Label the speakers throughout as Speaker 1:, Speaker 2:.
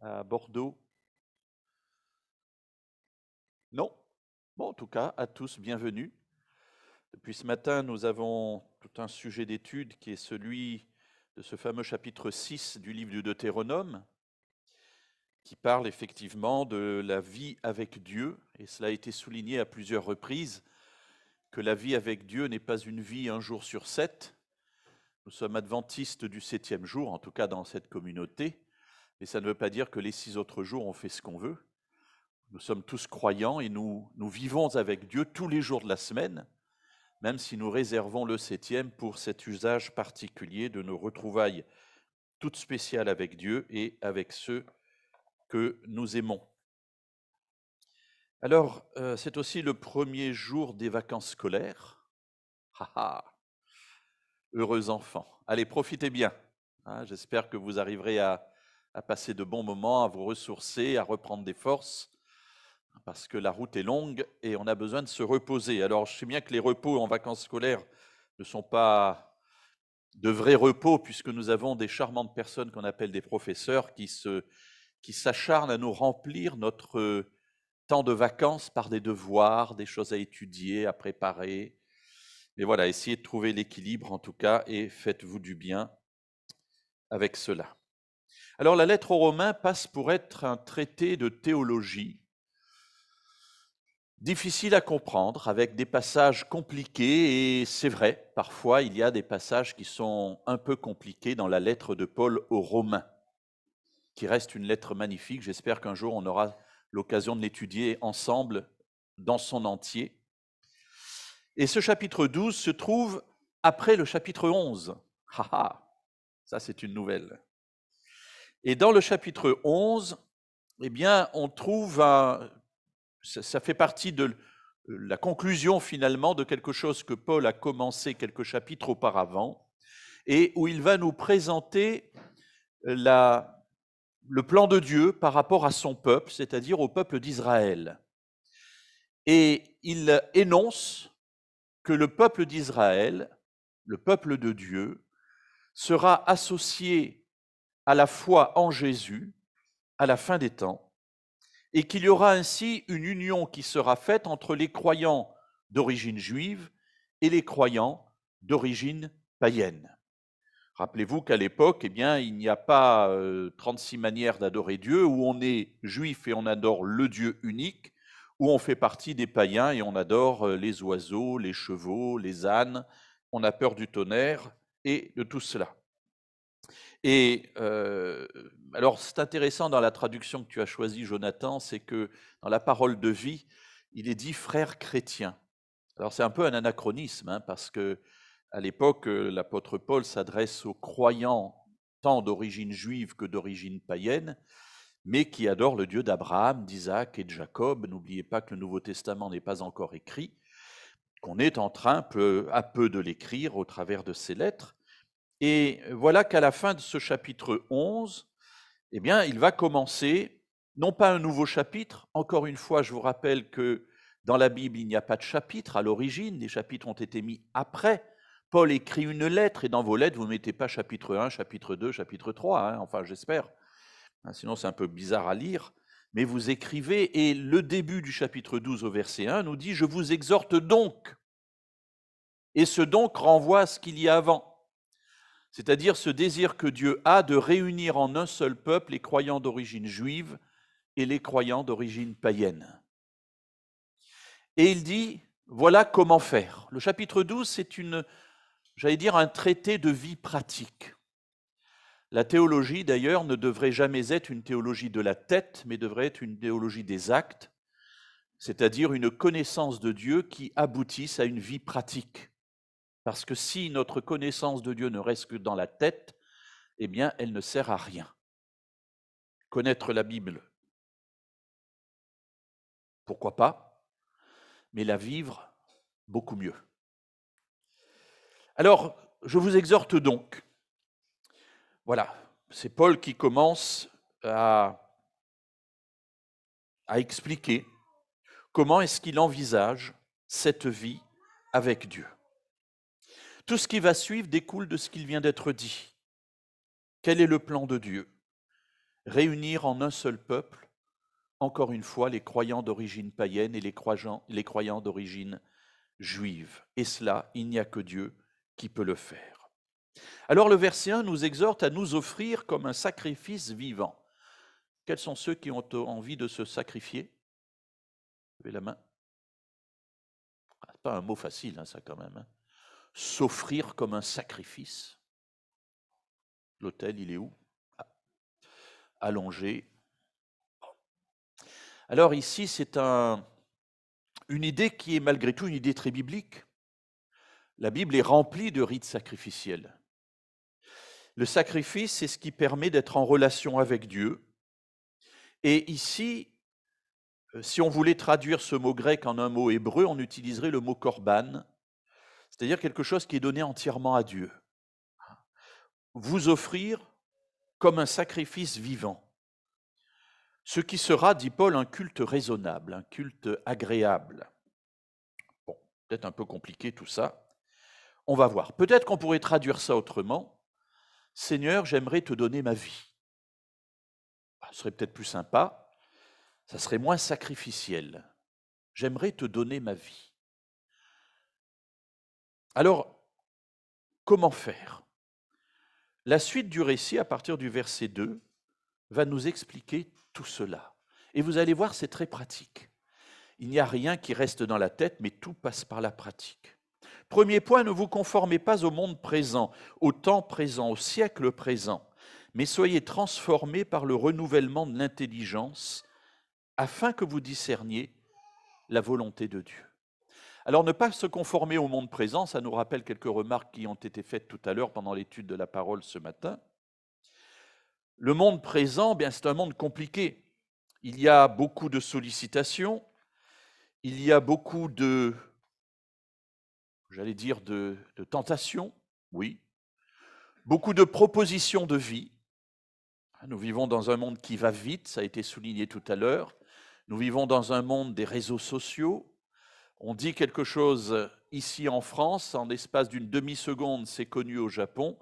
Speaker 1: à Bordeaux Non Bon, en tout cas, à tous, bienvenue. Depuis ce matin, nous avons tout un sujet d'étude qui est celui de ce fameux chapitre 6 du livre du Deutéronome, qui parle effectivement de la vie avec Dieu, et cela a été souligné à plusieurs reprises, que la vie avec Dieu n'est pas une vie un jour sur sept. Nous sommes adventistes du septième jour, en tout cas dans cette communauté, mais ça ne veut pas dire que les six autres jours on fait ce qu'on veut. Nous sommes tous croyants et nous, vivons avec Dieu tous les jours de la semaine, même si nous réservons le septième pour cet usage particulier de nos retrouvailles toutes spéciales avec Dieu et avec ceux que nous aimons. Alors, euh, c'est aussi le premier jour des vacances scolaires. Heureux enfants. Allez, profitez bien. Hein, j'espère que vous arriverez à, à, passer de bons moments, à vous ressourcer, à reprendre des forces, parce que la route est longue et on a besoin de se reposer. Alors, je sais bien que les repos en vacances scolaires ne sont pas de vrais repos, puisque nous avons des charmantes personnes qu'on appelle des professeurs qui se qui s'acharne à nous remplir notre temps de vacances par des devoirs, des choses à étudier, à préparer. Mais voilà, essayez de trouver l'équilibre en tout cas et faites-vous du bien avec cela. Alors la lettre aux Romains passe pour être un traité de théologie difficile à comprendre, avec des passages compliqués, et c'est vrai, parfois il y a des passages qui sont un peu compliqués dans la lettre de Paul aux Romains qui reste une lettre magnifique. J'espère qu'un jour on aura l'occasion de l'étudier ensemble dans son entier. Et ce chapitre 12 se trouve après le chapitre 11. ça c'est une nouvelle. Et dans le chapitre 11, eh bien, on trouve un, ça fait partie de la conclusion finalement de quelque chose que Paul a commencé quelques chapitres auparavant et où il va nous présenter la, le plan de Dieu par rapport à son peuple, c'est-à-dire au peuple d'Israël. Et il énonce que le peuple d'Israël, le peuple de Dieu, sera associé à la foi en Jésus à la fin des temps, et qu'il y aura ainsi une union qui sera faite entre les croyants d'origine juive et les croyants d'origine païenne. Rappelez-vous qu'à l'époque, eh il n'y a pas 36 manières d'adorer Dieu, où on est juif et on adore le Dieu unique, où on fait partie des païens et on adore les oiseaux, les chevaux, les ânes, on a peur du tonnerre et de tout cela. Et alors, c'est intéressant dans la traduction que tu as choisie, Jonathan, c'est que dans la parole de vie, il est dit frère chrétien. Alors, c'est un peu un anachronisme, hein, parce que à l'époque, euh, l'apôtre Paul s'adresse aux croyants tant d'origine juive que d'origine païenne, mais qui adorent le Dieu d'Abraham, d'Isaac et de Jacob. N'oubliez pas que le Nouveau Testament n'est pas encore écrit, qu'on est en train à peu de l'écrire au travers de ces lettres. Et voilà qu'à la fin de ce chapitre 11, eh bien, il va commencer, non pas un nouveau chapitre, encore une fois, je vous rappelle que dans la Bible, il n'y a pas de chapitre à l'origine, les chapitres ont été mis après. Paul écrit une lettre, et dans vos lettres, vous ne mettez pas chapitre 1, chapitre 2, chapitre 3, hein, enfin j'espère, sinon c'est un peu bizarre à lire, mais vous écrivez, et le début du chapitre 12 au verset 1 nous dit, je vous exhorte donc, et ce donc renvoie à ce qu'il y a avant, c'est-à-dire ce désir que Dieu a de réunir en un seul peuple les croyants d'origine juive et les croyants d'origine païenne. Et il dit, voilà comment faire. Le chapitre 12, c'est une j'allais dire, un traité de vie pratique. La théologie, d'ailleurs, ne devrait jamais être une théologie de la tête, mais devrait être une théologie des actes, c'est-à-dire une connaissance de Dieu qui aboutisse à une vie pratique. Parce que si notre connaissance de Dieu ne reste que dans la tête, eh bien, elle ne sert à rien. Connaître la Bible, pourquoi pas, mais la vivre, beaucoup mieux. Alors, je vous exhorte donc, voilà, c'est Paul qui commence à, expliquer comment est-ce qu'il envisage cette vie avec Dieu. Tout ce qui va suivre découle de ce qu'il vient d'être dit. Quel est le plan de Dieu? Réunir en un seul peuple, encore une fois, les croyants d'origine païenne et les croyants, d'origine juive. Et cela, il n'y a que Dieu qui peut le faire. Alors le verset 1 nous exhorte à nous offrir comme un sacrifice vivant. Quels sont ceux qui ont envie de se sacrifier? Levez la main. Ah, pas un mot facile, hein, ça quand même. Hein. S'offrir comme un sacrifice. L'autel, il est où? Ah. Allongé. Alors ici, c'est un, une idée qui est malgré tout une idée très biblique. La Bible est remplie de rites sacrificiels. Le sacrifice, c'est ce qui permet d'être en relation avec Dieu. Et ici, euh, si on voulait traduire ce mot grec en un mot hébreu, on utiliserait le mot korban, c'est-à-dire quelque chose qui est donné entièrement à Dieu. Vous offrir comme un sacrifice vivant. Ce qui sera, dit Paul, un culte raisonnable, un culte agréable. Bon, peut-être un peu compliqué tout ça. On va voir. Peut-être qu'on pourrait traduire ça autrement. Seigneur, j'aimerais te donner ma vie. Ah, ce serait peut-être plus sympa. Ça serait moins sacrificiel. J'aimerais te donner ma vie. Alors, comment faire? La suite du récit, à partir du verset 2, va nous expliquer tout cela. Et vous allez voir, c'est très pratique. Il n'y a rien qui reste dans la tête, mais tout passe par la pratique. Premier point, ne vous conformez pas au monde présent, au temps présent, au siècle présent, mais soyez transformés par le renouvellement de l'intelligence, afin que vous discerniez la volonté de Dieu. Alors ne pas se conformer au monde présent, ça nous rappelle quelques remarques qui ont été faites tout à l'heure pendant l'étude de la parole ce matin. Le monde présent, bien c'est un monde compliqué. Il y a beaucoup de sollicitations, il y a beaucoup de, j'allais dire, de, de tentations, oui, beaucoup de propositions de vie. Nous vivons dans un monde qui va vite, ça a été souligné tout à l'heure. Nous vivons dans un monde des réseaux sociaux. On dit quelque chose ici en France, en l'espace d'une demi-seconde, c'est connu au Japon.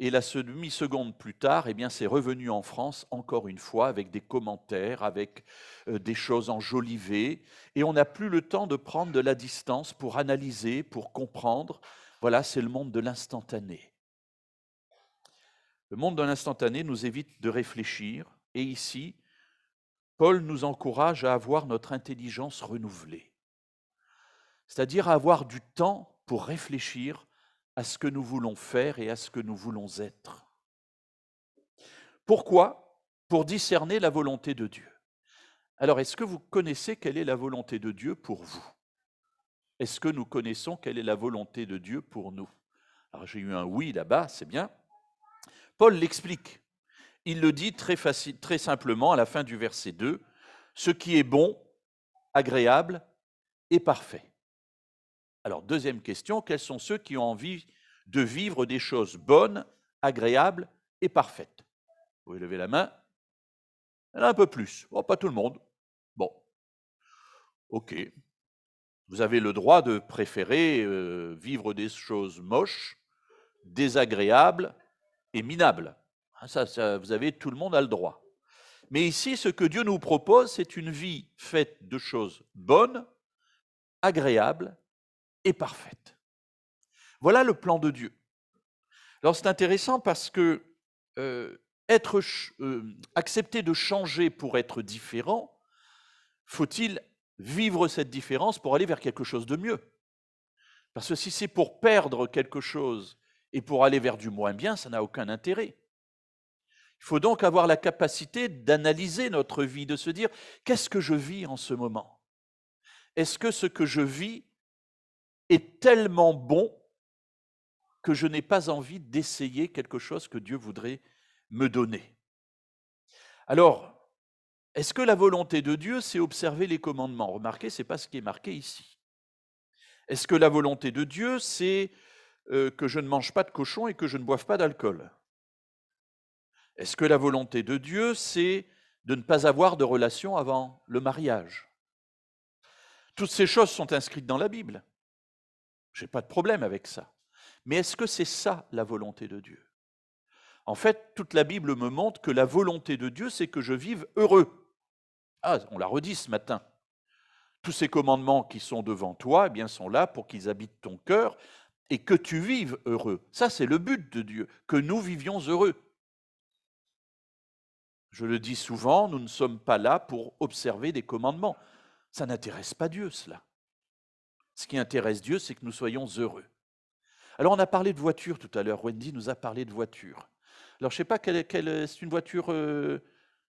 Speaker 1: Et la demi-seconde plus tard, eh bien, c'est revenu en France, encore une fois, avec des commentaires, avec euh, des choses enjolivées. Et on n'a plus le temps de prendre de la distance pour analyser, pour comprendre. Voilà, c'est le monde de l'instantané. Le monde de l'instantané nous évite de réfléchir. Et ici, Paul nous encourage à avoir notre intelligence renouvelée. C'est-à-dire à avoir du temps pour réfléchir à ce que nous voulons faire et à ce que nous voulons être. Pourquoi? Pour discerner la volonté de Dieu. Alors, est-ce que vous connaissez quelle est la volonté de Dieu pour vous? Est-ce que nous connaissons quelle est la volonté de Dieu pour nous? Alors, j'ai eu un oui là-bas, c'est bien. Paul l'explique. Il le dit très, simplement à la fin du verset 2, ce qui est bon, agréable et parfait. Alors, deuxième question, quels sont ceux qui ont envie de vivre des choses bonnes, agréables et parfaites? Vous pouvez lever la main. Un peu plus. Bon, pas tout le monde. Bon. OK. Vous avez le droit de préférer euh, vivre des choses moches, désagréables et minables. Ça, ça, vous avez, tout le monde a le droit. Mais ici, ce que Dieu nous propose, c'est une vie faite de choses bonnes, agréables parfaite. Voilà le plan de Dieu. Alors c'est intéressant parce que euh, être euh, accepter de changer pour être différent, faut-il vivre cette différence pour aller vers quelque chose de mieux? Parce que si c'est pour perdre quelque chose et pour aller vers du moins bien, ça n'a aucun intérêt. Il faut donc avoir la capacité d'analyser notre vie, de se dire qu'est-ce que je vis en ce moment? Est-ce que ce que je vis est tellement bon que je n'ai pas envie d'essayer quelque chose que Dieu voudrait me donner. Alors, est-ce que la volonté de Dieu, c'est observer les commandements? Remarquez, ce n'est pas ce qui est marqué ici. Est-ce que la volonté de Dieu, c'est euh, que je ne mange pas de cochon et que je ne boive pas d'alcool? Est-ce que la volonté de Dieu, c'est de ne pas avoir de relation avant le mariage? Toutes ces choses sont inscrites dans la Bible. Je n'ai pas de problème avec ça. Mais est-ce que c'est ça la volonté de Dieu? En fait, toute la Bible me montre que la volonté de Dieu, c'est que je vive heureux. Ah, on l'a redit ce matin. Tous ces commandements qui sont devant toi, eh bien, sont là pour qu'ils habitent ton cœur et que tu vives heureux. Ça, c'est le but de Dieu, que nous vivions heureux. Je le dis souvent, nous ne sommes pas là pour observer des commandements. Ça n'intéresse pas Dieu, cela. Ce qui intéresse Dieu, c'est que nous soyons heureux. Alors, on a parlé de voiture tout à l'heure. Wendy nous a parlé de voiture. Alors, je ne sais pas, quelle, quelle, c'est une voiture euh,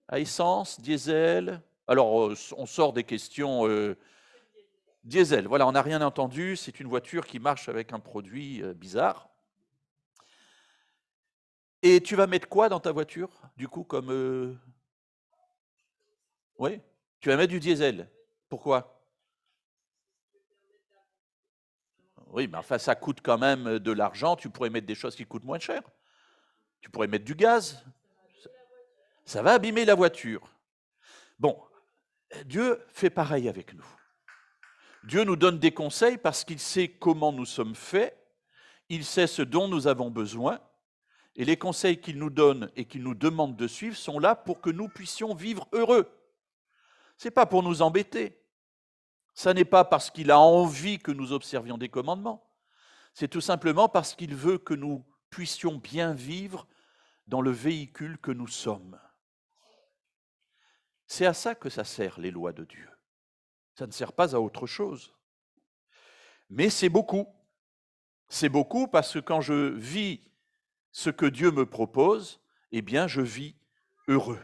Speaker 1: à essence, diesel? Alors, euh, on sort des questions euh, diesel. Voilà, on n'a rien entendu. C'est une voiture qui marche avec un produit bizarre. Et tu vas mettre quoi dans ta voiture, du coup, comme... Oui, tu vas mettre du diesel. Pourquoi? Oui, mais enfin, ça coûte quand même de l'argent. Tu pourrais mettre des choses qui coûtent moins cher. Tu pourrais mettre du gaz. Ça va abîmer la voiture. Bon, Dieu fait pareil avec nous. Dieu nous donne des conseils parce qu'il sait comment nous sommes faits, il sait ce dont nous avons besoin, et les conseils qu'il nous donne et qu'il nous demande de suivre sont là pour que nous puissions vivre heureux. Ce n'est pas pour nous embêter. Ce n'est pas parce qu'il a envie que nous observions des commandements. C'est tout simplement parce qu'il veut que nous puissions bien vivre dans le véhicule que nous sommes. C'est à ça que ça sert les lois de Dieu. Ça ne sert pas à autre chose. Mais c'est beaucoup. C'est beaucoup parce que quand je vis ce que Dieu me propose, eh bien je vis heureux.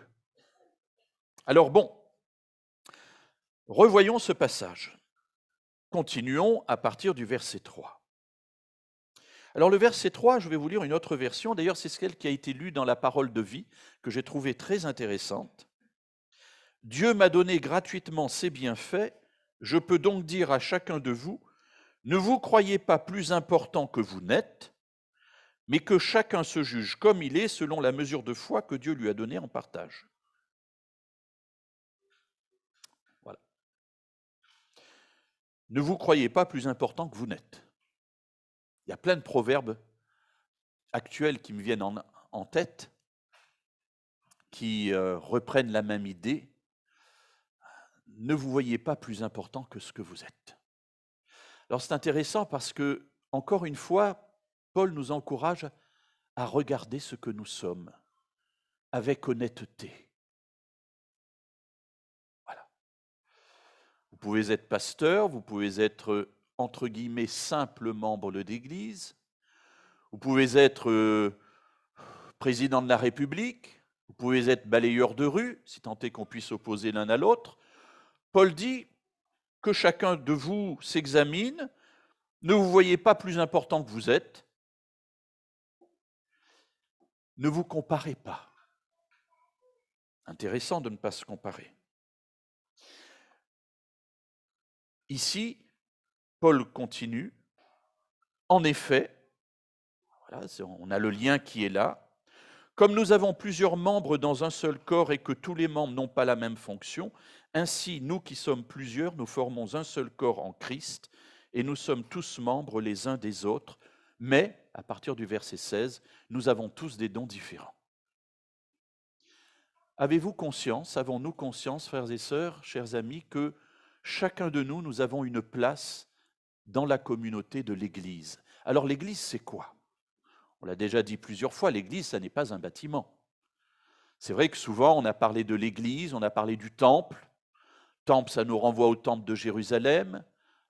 Speaker 1: Alors bon, revoyons ce passage. Continuons à partir du verset 3. Alors le verset 3, je vais vous lire une autre version, d'ailleurs c'est celle qui a été lue dans la parole de vie, que j'ai trouvée très intéressante. Dieu m'a donné gratuitement ses bienfaits, je peux donc dire à chacun de vous, ne vous croyez pas plus important que vous n'êtes, mais que chacun se juge comme il est selon la mesure de foi que Dieu lui a donnée en partage. Ne vous croyez pas plus important que vous n'êtes. Il y a plein de proverbes actuels qui me viennent en, tête, qui euh, reprennent la même idée. Ne vous voyez pas plus important que ce que vous êtes. Alors c'est intéressant parce que, encore une fois, Paul nous encourage à regarder ce que nous sommes avec honnêteté. Pouvez être pasteur, vous pouvez être entre guillemets, simple membre de l'Église. Vous pouvez être euh, président de la République, vous pouvez être balayeur de rue, si tant est qu'on puisse opposer l'un à l'autre. Paul dit que chacun de vous s'examine, ne vous voyez pas plus important que vous êtes, ne vous comparez pas. Intéressant de ne pas se comparer. Ici, Paul continue. En effet, on a le lien qui est là. Comme nous avons plusieurs membres dans un seul corps et que tous les membres n'ont pas la même fonction, ainsi nous qui sommes plusieurs, nous formons un seul corps en Christ et nous sommes tous membres les uns des autres, mais, à partir du verset 16, nous avons tous des dons différents. Avez-vous conscience, avons-nous conscience, frères et sœurs, chers amis, que chacun de nous, nous avons une place dans la communauté de l'Église. Alors l'Église, c'est quoi? On l'a déjà dit plusieurs fois, l'Église, ça n'est pas un bâtiment. C'est vrai que souvent, on a parlé de l'Église, on a parlé du temple. Temple, ça nous renvoie au temple de Jérusalem,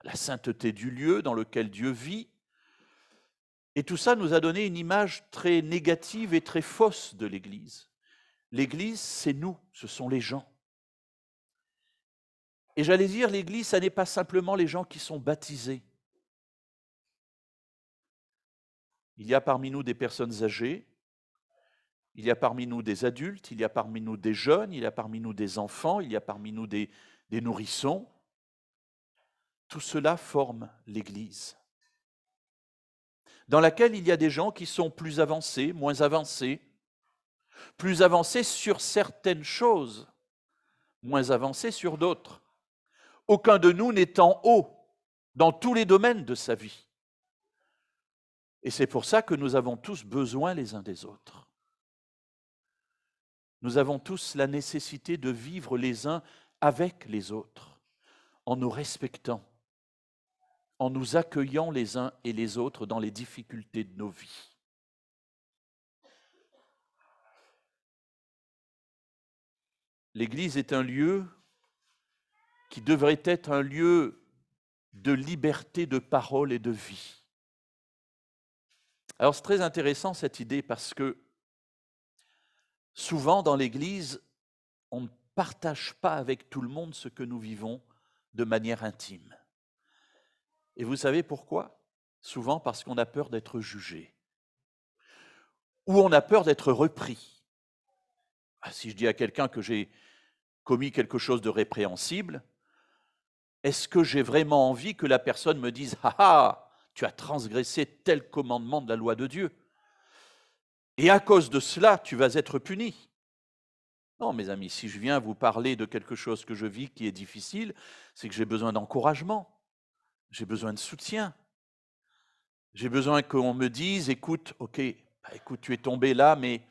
Speaker 1: la sainteté du lieu dans lequel Dieu vit. Et tout ça nous a donné une image très négative et très fausse de l'Église. L'Église, c'est nous, ce sont les gens. Et j'allais dire, l'Église, ça n'est pas simplement les gens qui sont baptisés. Il y a parmi nous des personnes âgées, il y a parmi nous des adultes, il y a parmi nous des jeunes, il y a parmi nous des enfants, il y a parmi nous des, des nourrissons. Tout cela forme l'Église, dans laquelle il y a des gens qui sont plus avancés, moins avancés, plus avancés sur certaines choses, moins avancés sur d'autres. Aucun de nous n'est en haut dans tous les domaines de sa vie. Et c'est pour ça que nous avons tous besoin les uns des autres. nous avons tous la nécessité de vivre les uns avec les autres, en nous respectant, en nous accueillant les uns et les autres dans les difficultés de nos vies. L'Église est un lieu qui devrait être un lieu de liberté de parole et de vie. Alors c'est très intéressant cette idée parce que souvent dans l'Église, on ne partage pas avec tout le monde ce que nous vivons de manière intime. Et vous savez pourquoi? Souvent parce qu'on a peur d'être jugé ou on a peur d'être repris. Ah, si je dis à quelqu'un que j'ai commis quelque chose de répréhensible, est-ce que j'ai vraiment envie que la personne me dise Ah ah, tu as transgressé tel commandement de la loi de Dieu Et à cause de cela, tu vas être puni Non, mes amis, si je viens vous parler de quelque chose que je vis qui est difficile, c'est que j'ai besoin d'encouragement, j'ai besoin de soutien, j'ai besoin qu'on me dise Écoute, ok, bah, écoute, tu es tombé là, mais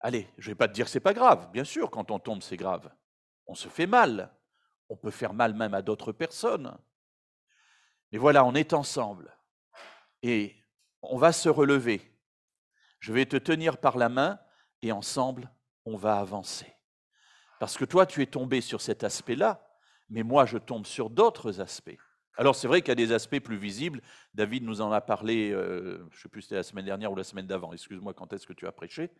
Speaker 1: Allez, je ne vais pas te dire que ce n'est pas grave. Bien sûr, quand on tombe, c'est grave. On se fait mal. On peut faire mal même à d'autres personnes. Mais voilà, on est ensemble. Et on va se relever. Je vais te tenir par la main et ensemble, on va avancer. Parce que toi, tu es tombé sur cet aspect-là, mais moi, je tombe sur d'autres aspects. Alors c'est vrai qu'il y a des aspects plus visibles. David nous en a parlé, euh, je ne sais plus si c'était la semaine dernière ou la semaine d'avant. Excuse-moi, quand est-ce que tu as prêché?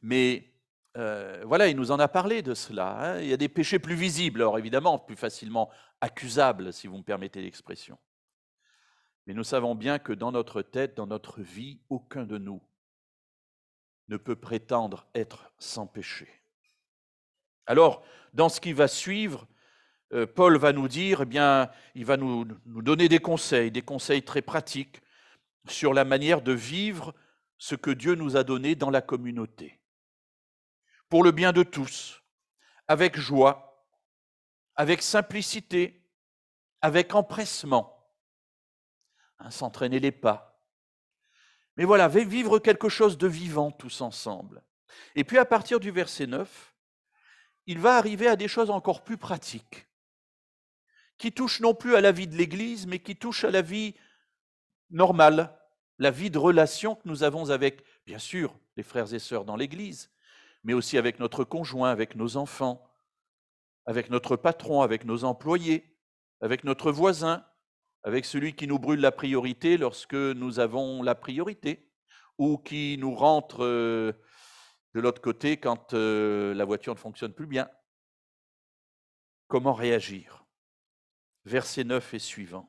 Speaker 1: Mais euh, voilà, il nous en a parlé de cela. Hein. Il y a des péchés plus visibles, alors évidemment, plus facilement accusables, si vous me permettez l'expression. Mais nous savons bien que dans notre tête, dans notre vie, aucun de nous ne peut prétendre être sans péché. Alors, dans ce qui va suivre, euh, Paul va nous dire, eh bien, il va nous, nous donner des conseils, des conseils très pratiques sur la manière de vivre ce que Dieu nous a donné dans la communauté pour le bien de tous, avec joie, avec simplicité, avec empressement, hein, s'entraîner les pas. Mais voilà, vivre quelque chose de vivant tous ensemble. Et puis à partir du verset 9, il va arriver à des choses encore plus pratiques, qui touchent non plus à la vie de l'Église, mais qui touchent à la vie normale, la vie de relation que nous avons avec, bien sûr, les frères et sœurs dans l'Église, mais aussi avec notre conjoint, avec nos enfants, avec notre patron, avec nos employés, avec notre voisin, avec celui qui nous brûle la priorité lorsque nous avons la priorité, ou qui nous rentre euh, de l'autre côté quand euh, la voiture ne fonctionne plus bien. Comment réagir? Verset 9 et suivant.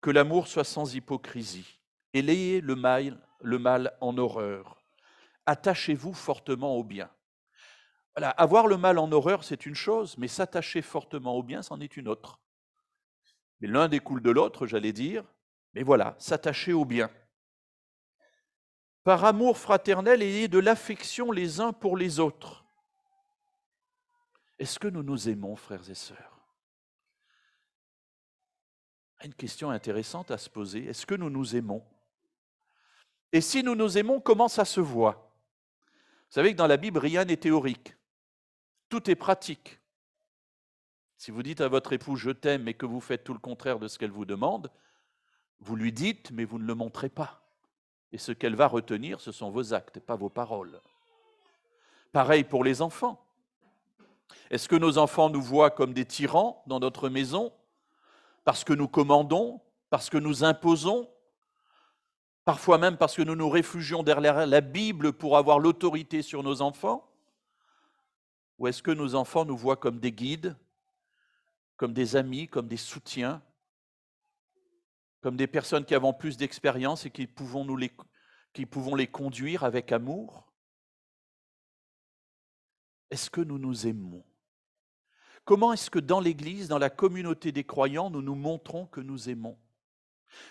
Speaker 1: Que l'amour soit sans hypocrisie, et l'ayez le mal, le mal en horreur attachez-vous fortement au bien. Voilà, avoir le mal en horreur, c'est une chose, mais s'attacher fortement au bien, c'en est une autre. Mais l'un découle de l'autre, j'allais dire, mais voilà, s'attacher au bien. Par amour fraternel, ayez de l'affection les uns pour les autres. Est-ce que nous nous aimons, frères et sœurs? Une question intéressante à se poser. Est-ce que nous nous aimons? Et si nous nous aimons, comment ça se voit? Savez que dans la Bible, rien n'est théorique. Tout est pratique. Si vous dites à votre époux je t'aime et que vous faites tout le contraire de ce qu'elle vous demande, vous lui dites mais vous ne le montrez pas. Et ce qu'elle va retenir, ce sont vos actes, pas vos paroles. Pareil pour les enfants. Est-ce que nos enfants nous voient comme des tyrans dans notre maison? Parce que nous commandons, parce que nous imposons, parfois même parce que nous nous réfugions derrière la Bible pour avoir l'autorité sur nos enfants Ou est-ce que nos enfants nous voient comme des guides, comme des amis, comme des soutiens, comme des personnes qui avons plus d'expérience et qui pouvons, les, qui pouvons les conduire avec amour? Est-ce que nous nous aimons? Comment est-ce que dans l'Église, dans la communauté des croyants, nous nous montrons que nous aimons?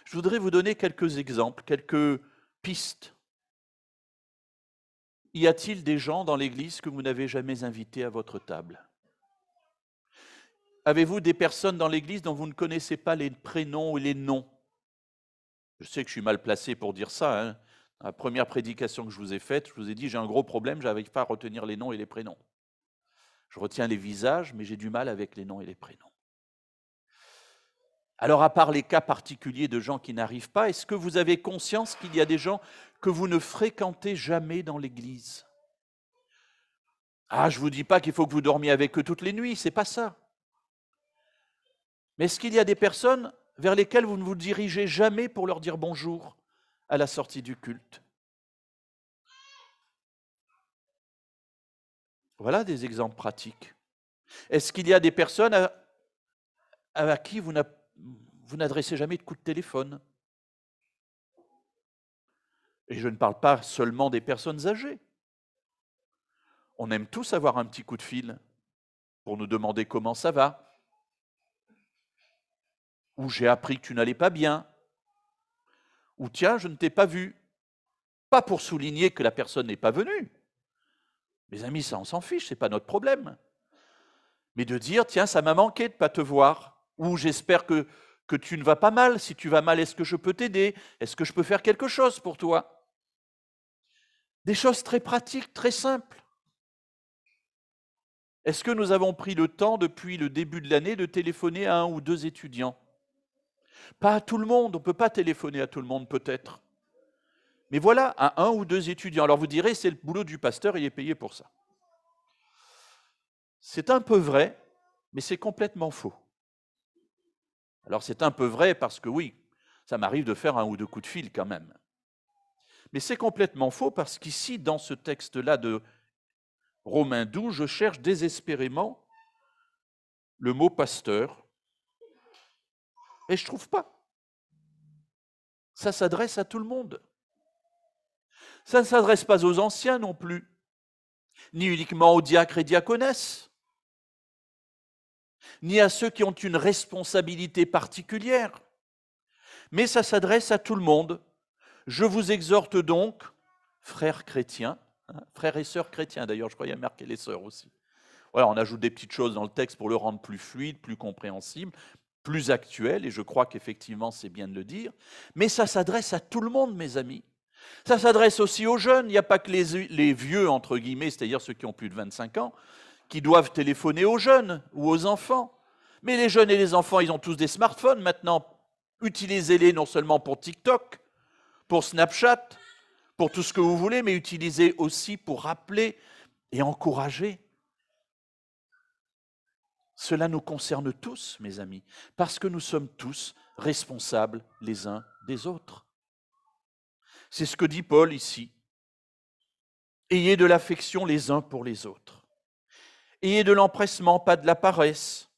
Speaker 1: Je voudrais vous donner quelques exemples, quelques pistes. Y a-t-il des gens dans l'Église que vous n'avez jamais invités à votre table? Avez-vous des personnes dans l'Église dont vous ne connaissez pas les prénoms ou les noms? Je sais que je suis mal placé pour dire ça. Hein. La première prédication que je vous ai faite, je vous ai dit, j'ai un gros problème, j'arrive pas à retenir les noms et les prénoms. Je retiens les visages, mais j'ai du mal avec les noms et les prénoms. Alors, à part les cas particuliers de gens qui n'arrivent pas, est-ce que vous avez conscience qu'il y a des gens que vous ne fréquentez jamais dans l'Église? Ah, je ne vous dis pas qu'il faut que vous dormiez avec eux toutes les nuits, c'est pas ça. Mais est-ce qu'il y a des personnes vers lesquelles vous ne vous dirigez jamais pour leur dire bonjour à la sortie du culte? Voilà des exemples pratiques. Est-ce qu'il y a des personnes à, qui vous n'adressez jamais de coup de téléphone Et je ne parle pas seulement des personnes âgées. On aime tous avoir un petit coup de fil pour nous demander comment ça va, ou j'ai appris que tu n'allais pas bien, ou tiens, je ne t'ai pas vu. Pas pour souligner que la personne n'est pas venue, mes amis, ça, on s'en fiche, ce n'est pas notre problème. Mais de dire, tiens, ça m'a manqué de ne pas te voir, ou j'espère que, que tu ne vas pas mal. Si tu vas mal, est-ce que je peux t'aider? Est-ce que je peux faire quelque chose pour toi? Des choses très pratiques, très simples. Est-ce que nous avons pris le temps depuis le début de l'année de téléphoner à un ou deux étudiants? Pas à tout le monde, on ne peut pas téléphoner à tout le monde peut-être. Mais voilà, à un ou deux étudiants. Alors vous direz, c'est le boulot du pasteur, il est payé pour ça. C'est un peu vrai, mais c'est complètement faux. Alors c'est un peu vrai parce que oui, ça m'arrive de faire un ou deux coups de fil quand même. Mais c'est complètement faux parce qu'ici, dans ce texte-là de Romains 12, je cherche désespérément le mot pasteur et je ne trouve pas. Ça s'adresse à tout le monde. Ça ne s'adresse pas aux anciens non plus, ni uniquement aux diacres et diaconesses, ni à ceux qui ont une responsabilité particulière, mais ça s'adresse à tout le monde. Je vous exhorte donc, frères chrétiens, hein, frères et sœurs chrétiens d'ailleurs, je a marqué les sœurs aussi. Voilà, on ajoute des petites choses dans le texte pour le rendre plus fluide, plus compréhensible, plus actuel, et je crois qu'effectivement c'est bien de le dire, mais ça s'adresse à tout le monde, mes amis. Ça s'adresse aussi aux jeunes. Il n'y a pas que les, vieux, entre guillemets, c'est-à-dire ceux qui ont plus de 25 ans, qui doivent téléphoner aux jeunes ou aux enfants. Mais les jeunes et les enfants, ils ont tous des smartphones maintenant. Utilisez-les non seulement pour TikTok, pour Snapchat, pour tout ce que vous voulez, mais utilisez aussi pour rappeler et encourager. Cela nous concerne tous, mes amis, parce que nous sommes tous responsables les uns des autres. C'est ce que dit Paul ici. Ayez de l'affection les uns pour les autres. Ayez de l'empressement, pas de la paresse.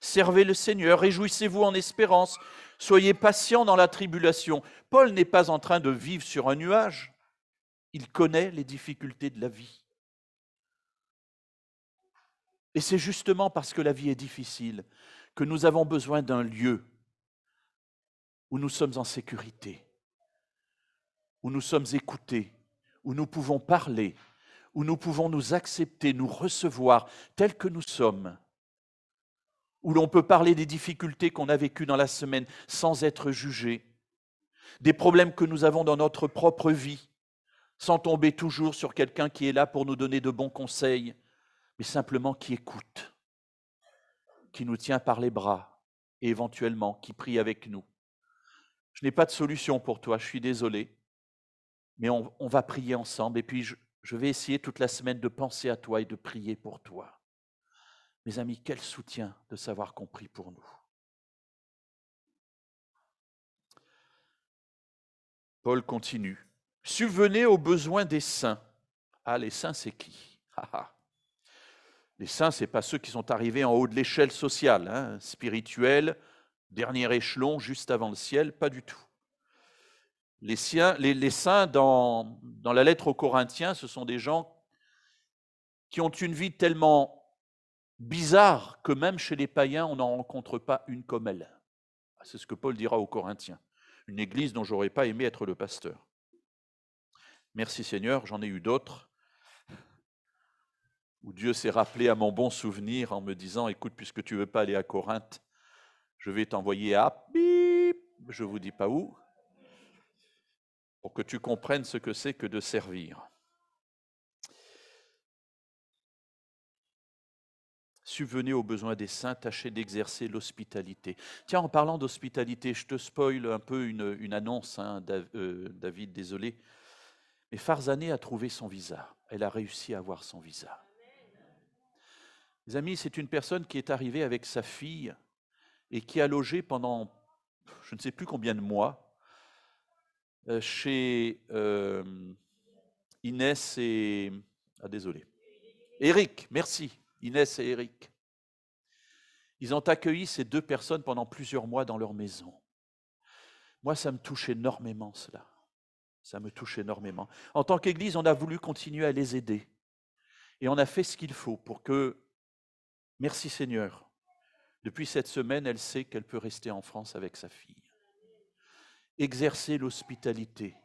Speaker 1: Servez le Seigneur, réjouissez-vous en espérance, soyez patients dans la tribulation. Paul n'est pas en train de vivre sur un nuage, il connaît les difficultés de la vie. Et c'est justement parce que la vie est difficile que nous avons besoin d'un lieu où nous sommes en sécurité, où nous sommes écoutés, où nous pouvons parler, où nous pouvons nous accepter, nous recevoir tels que nous sommes, où l'on peut parler des difficultés qu'on a vécues dans la semaine sans être jugé, des problèmes que nous avons dans notre propre vie, sans tomber toujours sur quelqu'un qui est là pour nous donner de bons conseils, mais simplement qui écoute, qui nous tient par les bras et éventuellement qui prie avec nous. Je n'ai pas de solution pour toi, je suis désolé mais on, va prier ensemble. Et puis, je, je vais essayer toute la semaine de penser à toi et de prier pour toi. Mes amis, quel soutien de savoir qu'on prie pour nous. Paul continue. Subvenez aux besoins des saints. Ah, les saints, c'est qui? Les saints, ce n'est pas ceux qui sont arrivés en haut de l'échelle sociale, hein, spirituelle, dernier échelon, juste avant le ciel, pas du tout. Les, saints, dans, la lettre aux Corinthiens, ce sont des gens qui ont une vie tellement bizarre que même chez les païens, on n'en rencontre pas une comme elle. C'est ce que Paul dira aux Corinthiens. Une église dont j'aurais pas aimé être le pasteur. Merci Seigneur, j'en ai eu d'autres où Dieu s'est rappelé à mon bon souvenir en me disant, écoute, puisque tu veux pas aller à Corinthe, je vais t'envoyer à, bip, je vous dis pas où, pour que tu comprennes ce que c'est que de servir. Subvenez aux besoins des saints, tâchez d'exercer l'hospitalité. Tiens, en parlant d'hospitalité, je te spoil un peu une, annonce, hein, euh, David, désolé. Mais Farzaneh a trouvé son visa. Elle a réussi à avoir son visa. Mes amis, c'est une personne qui est arrivée avec sa fille et qui a logé pendant je ne sais plus combien de mois chez euh, Inès et... Ah désolé. Eric, merci. Inès et Eric. Ils ont accueilli ces deux personnes pendant plusieurs mois dans leur maison. Moi, ça me touche énormément cela. Ça me touche énormément. En tant qu'Église, on a voulu continuer à les aider. Et on a fait ce qu'il faut pour que, merci Seigneur, depuis cette semaine, elle sait qu'elle peut rester en France avec sa fille. Exercer l'hospitalité,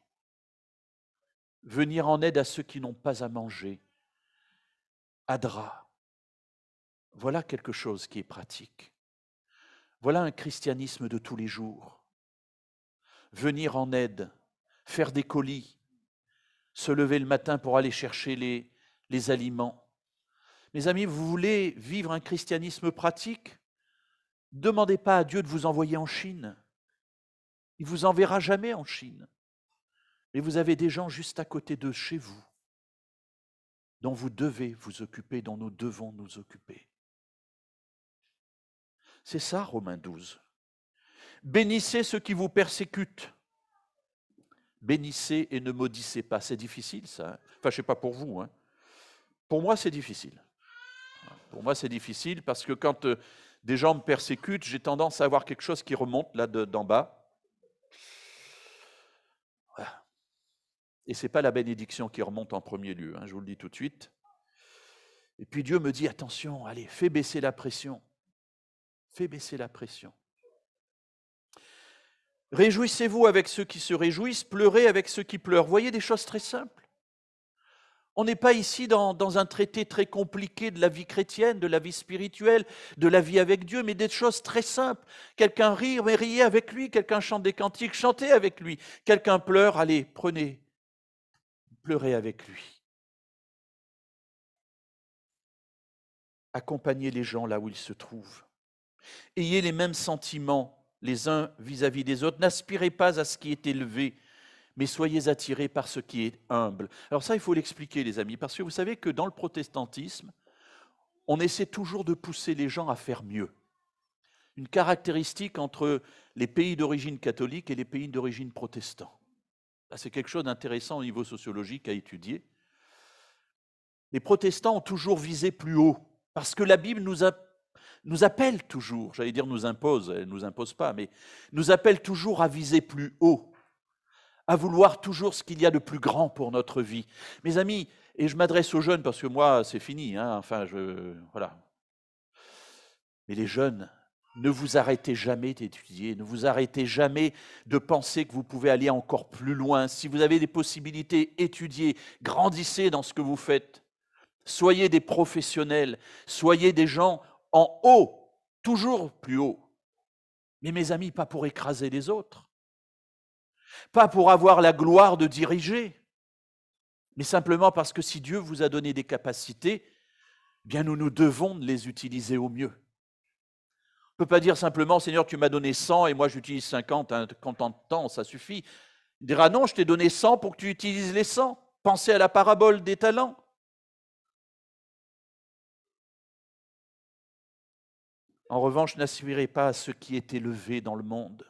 Speaker 1: venir en aide à ceux qui n'ont pas à manger, Adra, voilà quelque chose qui est pratique. Voilà un christianisme de tous les jours. Venir en aide, faire des colis, se lever le matin pour aller chercher les, les aliments. Mes amis, vous voulez vivre un christianisme pratique? Demandez pas à Dieu de vous envoyer en Chine. Il vous enverra jamais en Chine. Mais vous avez des gens juste à côté de chez vous dont vous devez vous occuper, dont nous devons nous occuper. C'est ça, Romains 12. Bénissez ceux qui vous persécutent. Bénissez et ne maudissez pas. C'est difficile, ça. Hein. Enfin, je ne sais pas pour vous. Hein. Pour moi, c'est difficile. Pour moi, c'est difficile parce que quand euh, des gens me persécutent, j'ai tendance à avoir quelque chose qui remonte là d'en bas. Et ce n'est pas la bénédiction qui remonte en premier lieu, hein, je vous le dis tout de suite. Et puis Dieu me dit, attention, allez, fais baisser la pression. Fais baisser la pression. Réjouissez-vous avec ceux qui se réjouissent, pleurez avec ceux qui pleurent. Voyez des choses très simples. On n'est pas ici dans, dans, un traité très compliqué de la vie chrétienne, de la vie spirituelle, de la vie avec Dieu, mais des choses très simples. Quelqu'un rit, mais riez avec lui. Quelqu'un chante des cantiques, chantez avec lui. Quelqu'un pleure, allez, prenez, pleurez avec lui. Accompagnez les gens là où ils se trouvent. Ayez les mêmes sentiments les uns vis-à-vis des autres. N'aspirez pas à ce qui est élevé, mais soyez attirés par ce qui est humble. Alors ça, il faut l'expliquer, les amis, parce que vous savez que dans le protestantisme, on essaie toujours de pousser les gens à faire mieux. Une caractéristique entre les pays d'origine catholique et les pays d'origine protestant. C'est quelque chose d'intéressant au niveau sociologique à étudier. Les protestants ont toujours visé plus haut, parce que la Bible nous appelle toujours, j'allais dire nous impose, elle ne nous impose pas, mais nous appelle toujours à viser plus haut, à vouloir toujours ce qu'il y a de plus grand pour notre vie. Mes amis, et je m'adresse aux jeunes parce que moi, c'est fini, hein, enfin, je. Voilà. Mais les jeunes, ne vous arrêtez jamais d'étudier, ne vous arrêtez jamais de penser que vous pouvez aller encore plus loin. Si vous avez des possibilités, étudiez, grandissez dans ce que vous faites. Soyez des professionnels, soyez des gens en haut, toujours plus haut. Mais mes amis, pas pour écraser les autres, pas pour avoir la gloire de diriger, mais simplement parce que si Dieu vous a donné des capacités, eh bien nous nous devons de les utiliser au mieux. Ne peut pas dire simplement, Seigneur, tu m'as donné 100 et moi j'utilise 50, un temps de temps, ça suffit. Il dira, non, je t'ai donné 100 pour que tu utilises les 100. Pensez à la parabole des talents. En revanche, n'aspirez pas à ce qui est élevé dans le monde,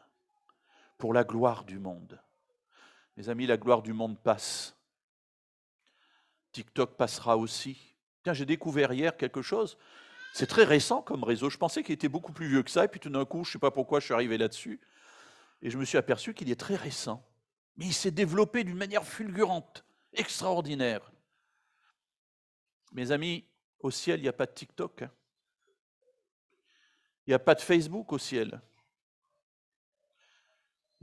Speaker 1: pour la gloire du monde. Mes amis, la gloire du monde passe. TikTok passera aussi. Tiens, j'ai découvert hier quelque chose. C'est très récent comme réseau. Je pensais qu'il était beaucoup plus vieux que ça. Et puis tout d'un coup, je ne sais pas pourquoi je suis arrivé là-dessus. Et je me suis aperçu qu'il est très récent. Mais il s'est développé d'une manière fulgurante, extraordinaire. Mes amis, au ciel, il n'y a pas de TikTok. Hein. Il n'y a pas de Facebook au ciel.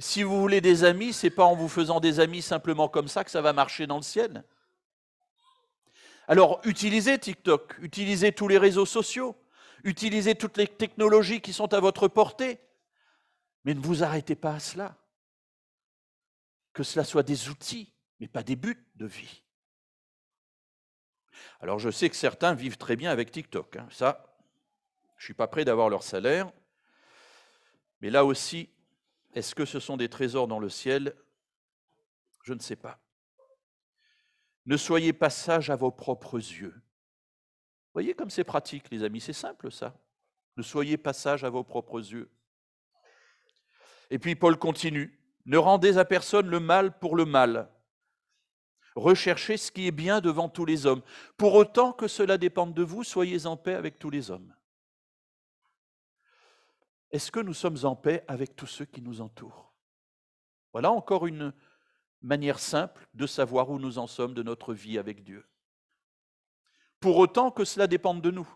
Speaker 1: Si vous voulez des amis, ce n'est pas en vous faisant des amis simplement comme ça que ça va marcher dans le ciel. Alors utilisez TikTok, utilisez tous les réseaux sociaux, utilisez toutes les technologies qui sont à votre portée, mais ne vous arrêtez pas à cela. que cela soit des outils, mais pas des buts de vie. Alors je sais que certains vivent très bien avec TikTok. Hein. Ça, je ne suis pas prêt d'avoir leur salaire. Mais là aussi, est-ce que ce sont des trésors dans le ciel? Je ne sais pas. Ne soyez pas sages à vos propres yeux. Voyez comme c'est pratique, les amis, c'est simple ça. Ne soyez pas sages à vos propres yeux. Et puis Paul continue, ne rendez à personne le mal pour le mal. Recherchez ce qui est bien devant tous les hommes. Pour autant que cela dépende de vous, soyez en paix avec tous les hommes. Est-ce que nous sommes en paix avec tous ceux qui nous entourent? Voilà encore une manière simple de savoir où nous en sommes de notre vie avec Dieu. Pour autant que cela dépende de nous.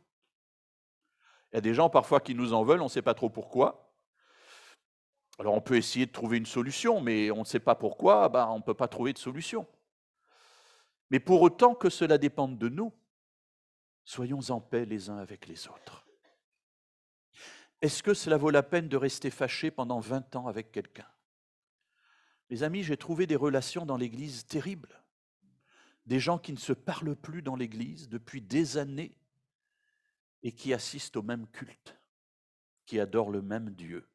Speaker 1: Il y a des gens parfois qui nous en veulent, on ne sait pas trop pourquoi. Alors on peut essayer de trouver une solution, mais on ne sait pas pourquoi, ben, on ne peut pas trouver de solution. Mais pour autant que cela dépende de nous, soyons en paix les uns avec les autres. Est-ce que cela vaut la peine de rester fâché pendant 20 ans avec quelqu'un? Mes amis, j'ai trouvé des relations dans l'Église terribles. Des gens qui ne se parlent plus dans l'Église depuis des années et qui assistent au même culte, qui adorent le même Dieu,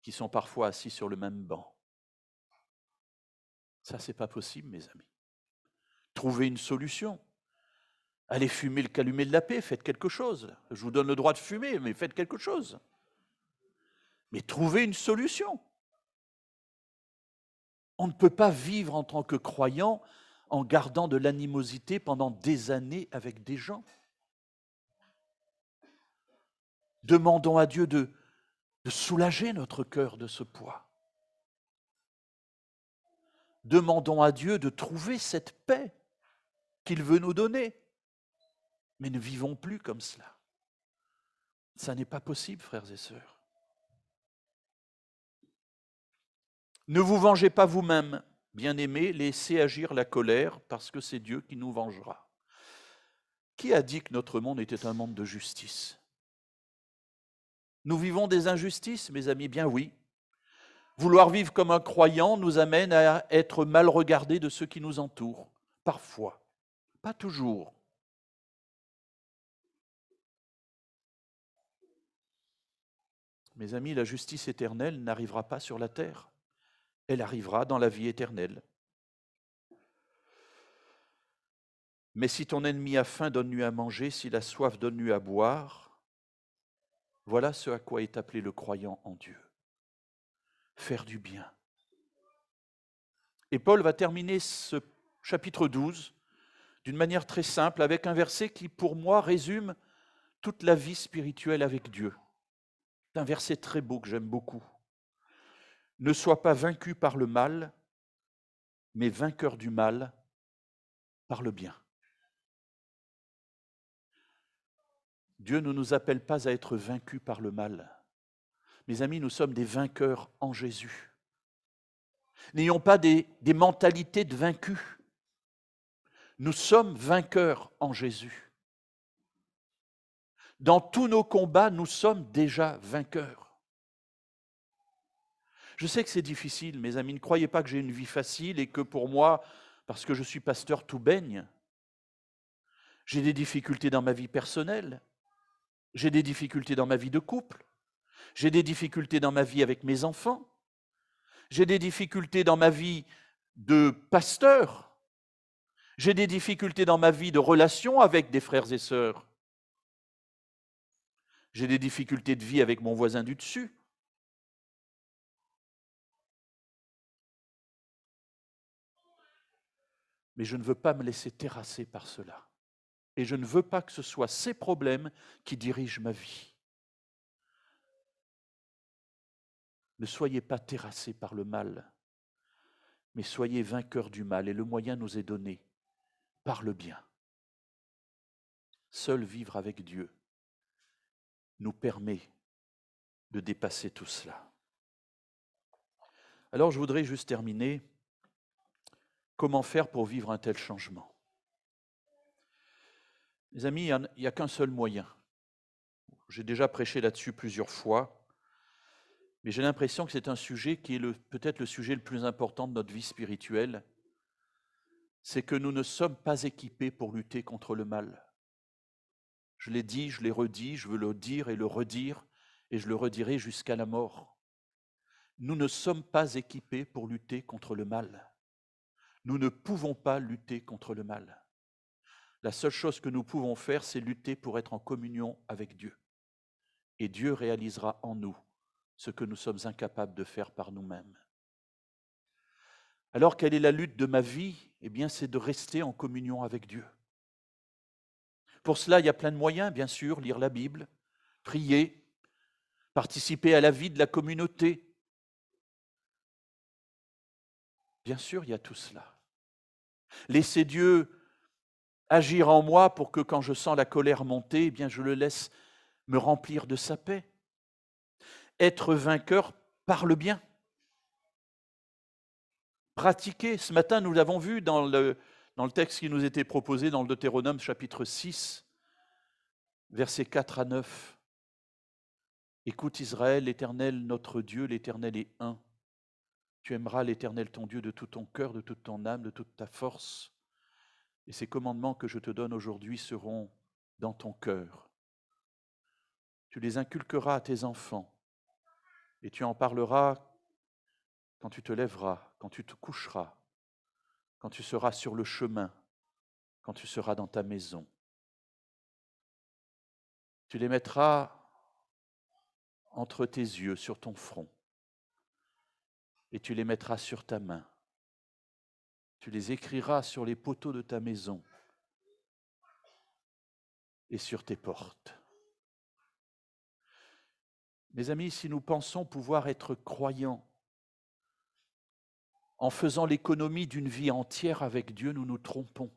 Speaker 1: qui sont parfois assis sur le même banc. Ça, c'est pas possible, mes amis. Trouvez une solution. Allez fumer le calumet de la paix, faites quelque chose. Je vous donne le droit de fumer, mais faites quelque chose. Mais trouvez une solution. On ne peut pas vivre en tant que croyant en gardant de l'animosité pendant des années avec des gens. Demandons à Dieu de, soulager notre cœur de ce poids. Demandons à Dieu de trouver cette paix qu'il veut nous donner. Mais ne vivons plus comme cela. Ça n'est pas possible, frères et sœurs. Ne vous vengez pas vous-même, bien-aimés, laissez agir la colère, parce que c'est Dieu qui nous vengera. Qui a dit que notre monde était un monde de justice? Nous vivons des injustices, mes amis, bien oui. Vouloir vivre comme un croyant nous amène à être mal regardés de ceux qui nous entourent, parfois, pas toujours. Mes amis, la justice éternelle n'arrivera pas sur la terre, elle arrivera dans la vie éternelle. Mais si ton ennemi a faim, donne-lui à manger, s'il a soif, donne-lui à boire. Voilà ce à quoi est appelé le croyant en Dieu. Faire du bien. Et Paul va terminer ce chapitre 12 d'une manière très simple avec un verset qui, pour moi, résume toute la vie spirituelle avec Dieu. C'est un verset très beau que j'aime beaucoup. Ne sois pas vaincu par le mal, mais vainqueur du mal par le bien. Dieu ne nous appelle pas à être vaincus par le mal. Mes amis, nous sommes des vainqueurs en Jésus. N'ayons pas des, des mentalités de vaincus. Nous sommes vainqueurs en Jésus. Dans tous nos combats, nous sommes déjà vainqueurs. Je sais que c'est difficile, mes amis, ne croyez pas que j'ai une vie facile et que pour moi, parce que je suis pasteur, tout baigne. J'ai des difficultés dans ma vie personnelle, j'ai des difficultés dans ma vie de couple, j'ai des difficultés dans ma vie avec mes enfants, j'ai des difficultés dans ma vie de pasteur, j'ai des difficultés dans ma vie de relation avec des frères et sœurs. J'ai des difficultés de vie avec mon voisin du dessus. Mais je ne veux pas me laisser terrasser par cela. Et je ne veux pas que ce soit ces problèmes qui dirigent ma vie. Ne soyez pas terrassés par le mal, mais soyez vainqueurs du mal. Et le moyen nous est donné par le bien. Seul vivre avec Dieu nous permet de dépasser tout cela. Alors je voudrais juste terminer. Comment faire pour vivre un tel changement Mes amis, il n'y a, qu'un seul moyen. J'ai déjà prêché là-dessus plusieurs fois. Mais j'ai l'impression que c'est un sujet qui est peut-être le sujet le plus important de notre vie spirituelle. C'est que nous ne sommes pas équipés pour lutter contre le mal. Je l'ai dit, je l'ai redit, je veux le dire et le redire, et je le redirai jusqu'à la mort. Nous ne sommes pas équipés pour lutter contre le mal. Nous ne pouvons pas lutter contre le mal. La seule chose que nous pouvons faire, c'est lutter pour être en communion avec Dieu. Et Dieu réalisera en nous ce que nous sommes incapables de faire par nous-mêmes. Alors quelle est la lutte de ma vie? Eh bien, c'est de rester en communion avec Dieu. Pour cela, il y a plein de moyens, bien sûr, lire la Bible, prier, participer à la vie de la communauté. Bien sûr, il y a tout cela. Laisser Dieu agir en moi pour que quand je sens la colère monter, eh bien je le laisse me remplir de sa paix être vainqueur par le bien. Pratiquer. Ce matin, nous l'avons vu dans le, dans le texte qui nous était proposé dans le Deutéronome chapitre 6, versets 4 à 9. Écoute Israël, l'Éternel notre Dieu, l'Éternel est un. Tu aimeras l'Éternel ton Dieu de tout ton cœur, de toute ton âme, de toute ta force. Et ces commandements que je te donne aujourd'hui seront dans ton cœur. Tu les inculqueras à tes enfants et tu en parleras quand tu te lèveras, quand tu te coucheras, quand tu seras sur le chemin, quand tu seras dans ta maison. Tu les mettras entre tes yeux, sur ton front, et tu les mettras sur ta main. Tu les écriras sur les poteaux de ta maison et sur tes portes. Mes amis, si nous pensons pouvoir être croyants en faisant l'économie d'une vie entière avec Dieu, nous nous trompons.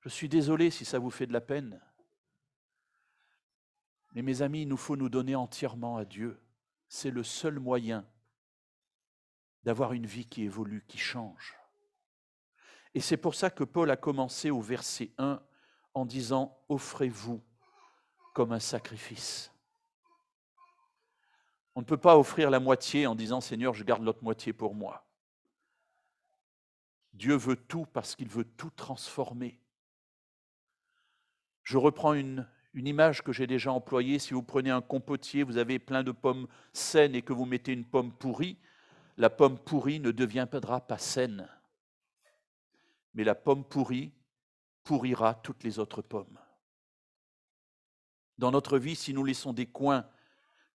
Speaker 1: Je suis désolé si ça vous fait de la peine. Mais mes amis, il nous faut nous donner entièrement à Dieu. C'est le seul moyen d'avoir une vie qui évolue, qui change. Et c'est pour ça que Paul a commencé au verset 1 en disant, offrez-vous comme un sacrifice. On ne peut pas offrir la moitié en disant Seigneur, je garde l'autre moitié pour moi. Dieu veut tout parce qu'il veut tout transformer. Je reprends une, une image que j'ai déjà employée. Si vous prenez un compotier, vous avez plein de pommes saines et que vous mettez une pomme pourrie, la pomme pourrie ne deviendra pas saine. Mais la pomme pourrie pourrira toutes les autres pommes. Dans notre vie, si nous laissons des coins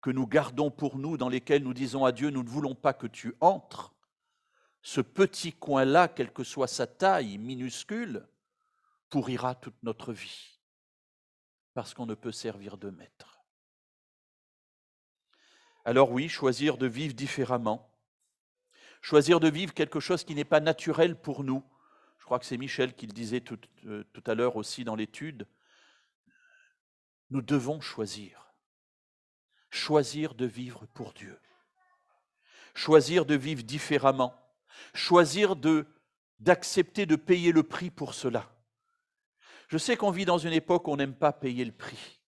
Speaker 1: que nous gardons pour nous, dans lesquels nous disons à Dieu, nous ne voulons pas que tu entres, ce petit coin-là, quelle que soit sa taille minuscule, pourrira toute notre vie, parce qu'on ne peut servir de maître. Alors oui, choisir de vivre différemment, choisir de vivre quelque chose qui n'est pas naturel pour nous. Je crois que c'est Michel qui le disait tout, euh, tout à l'heure aussi dans l'étude. Nous devons choisir choisir de vivre pour Dieu, choisir de vivre différemment, choisir de d'accepter de payer le prix pour cela. Je sais qu'on vit dans une époque où on n'aime pas payer le prix.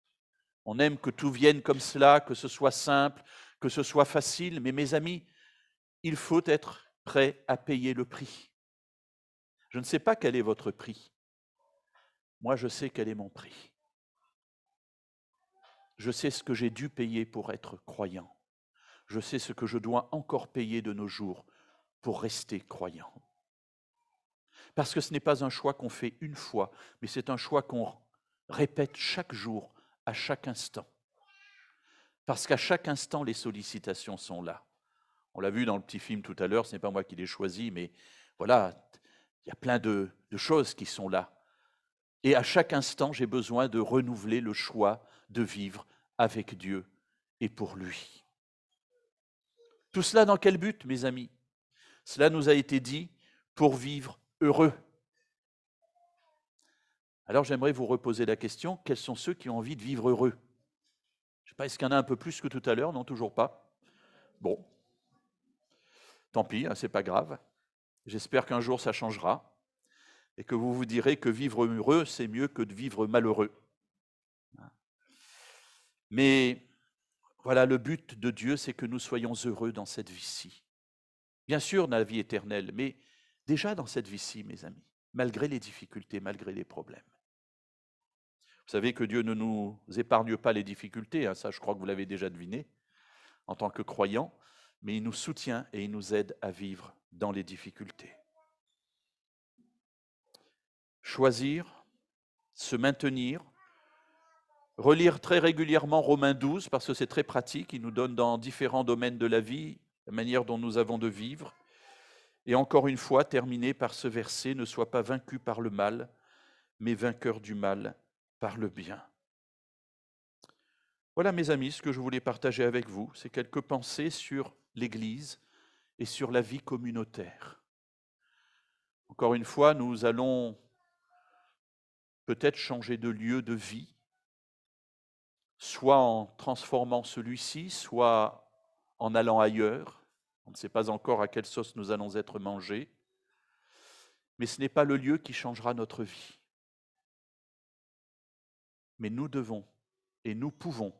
Speaker 1: On aime que tout vienne comme cela, que ce soit simple, que ce soit facile, mais mes amis, il faut être prêt à payer le prix. Je ne sais pas quel est votre prix. Moi, je sais quel est mon prix je sais ce que j'ai dû payer pour être croyant. Je sais ce que je dois encore payer de nos jours pour rester croyant. Parce que ce n'est pas un choix qu'on fait une fois, mais c'est un choix qu'on répète chaque jour, à chaque instant. Parce qu'à chaque instant, les sollicitations sont là. On l'a vu dans le petit film tout à l'heure, ce n'est pas moi qui l'ai choisi, mais voilà, il y a plein de, choses qui sont là. Et à chaque instant, j'ai besoin de renouveler le choix de vivre avec Dieu et pour lui. Tout cela dans quel but, mes amis? Cela nous a été dit pour vivre heureux. Alors j'aimerais vous reposer la question, quels sont ceux qui ont envie de vivre heureux? Je ne sais pas, est-ce qu'il y en a un peu plus que tout à l'heure? Non, toujours pas. Bon, tant pis, hein, ce n'est pas grave. J'espère qu'un jour ça changera et que vous vous direz que vivre heureux, c'est mieux que de vivre malheureux. Mais Voilà, le but de Dieu, c'est que nous soyons heureux dans cette vie-ci. Bien sûr, dans la vie éternelle, mais déjà dans cette vie-ci, mes amis, malgré les difficultés, malgré les problèmes. Vous savez que Dieu ne nous épargne pas les difficultés, hein, ça je crois que vous l'avez déjà deviné en tant que croyants, mais il nous soutient et il nous aide à vivre dans les difficultés. Choisir, se maintenir, relire très régulièrement Romains 12 parce que c'est très pratique, il nous donne dans différents domaines de la vie la manière dont nous avons de vivre. Et encore une fois, terminer par ce verset, ne sois pas vaincu par le mal, mais vainqueur du mal par le bien. Voilà mes amis, ce que je voulais partager avec vous, c'est quelques pensées sur l'Église et sur la vie communautaire. Encore une fois, nous allons peut-être changer de lieu de vie, soit en transformant celui-ci, soit en allant ailleurs. On ne sait pas encore à quelle sauce nous allons être mangés, mais ce n'est pas le lieu qui changera notre vie. Mais nous devons et nous pouvons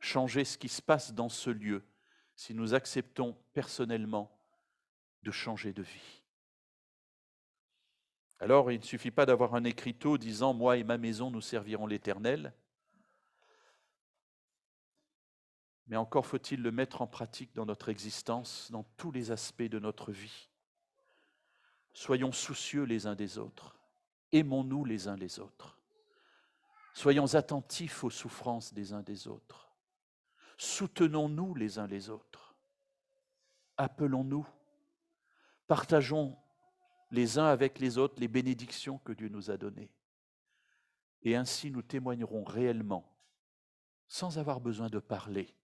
Speaker 1: changer ce qui se passe dans ce lieu si nous acceptons personnellement de changer de vie. Alors, il ne suffit pas d'avoir un écriteau disant ⁇ Moi et ma maison, nous servirons l'Éternel ⁇ mais encore faut-il le mettre en pratique dans notre existence, dans tous les aspects de notre vie. Soyons soucieux les uns des autres, aimons-nous les uns les autres, soyons attentifs aux souffrances des uns des autres, soutenons-nous les uns les autres, appelons-nous, partageons les uns avec les autres les bénédictions que Dieu nous a données. Et ainsi nous témoignerons réellement, sans avoir besoin de parler,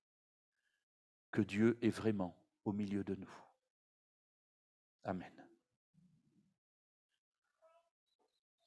Speaker 1: que Dieu est vraiment au milieu de nous. Amen.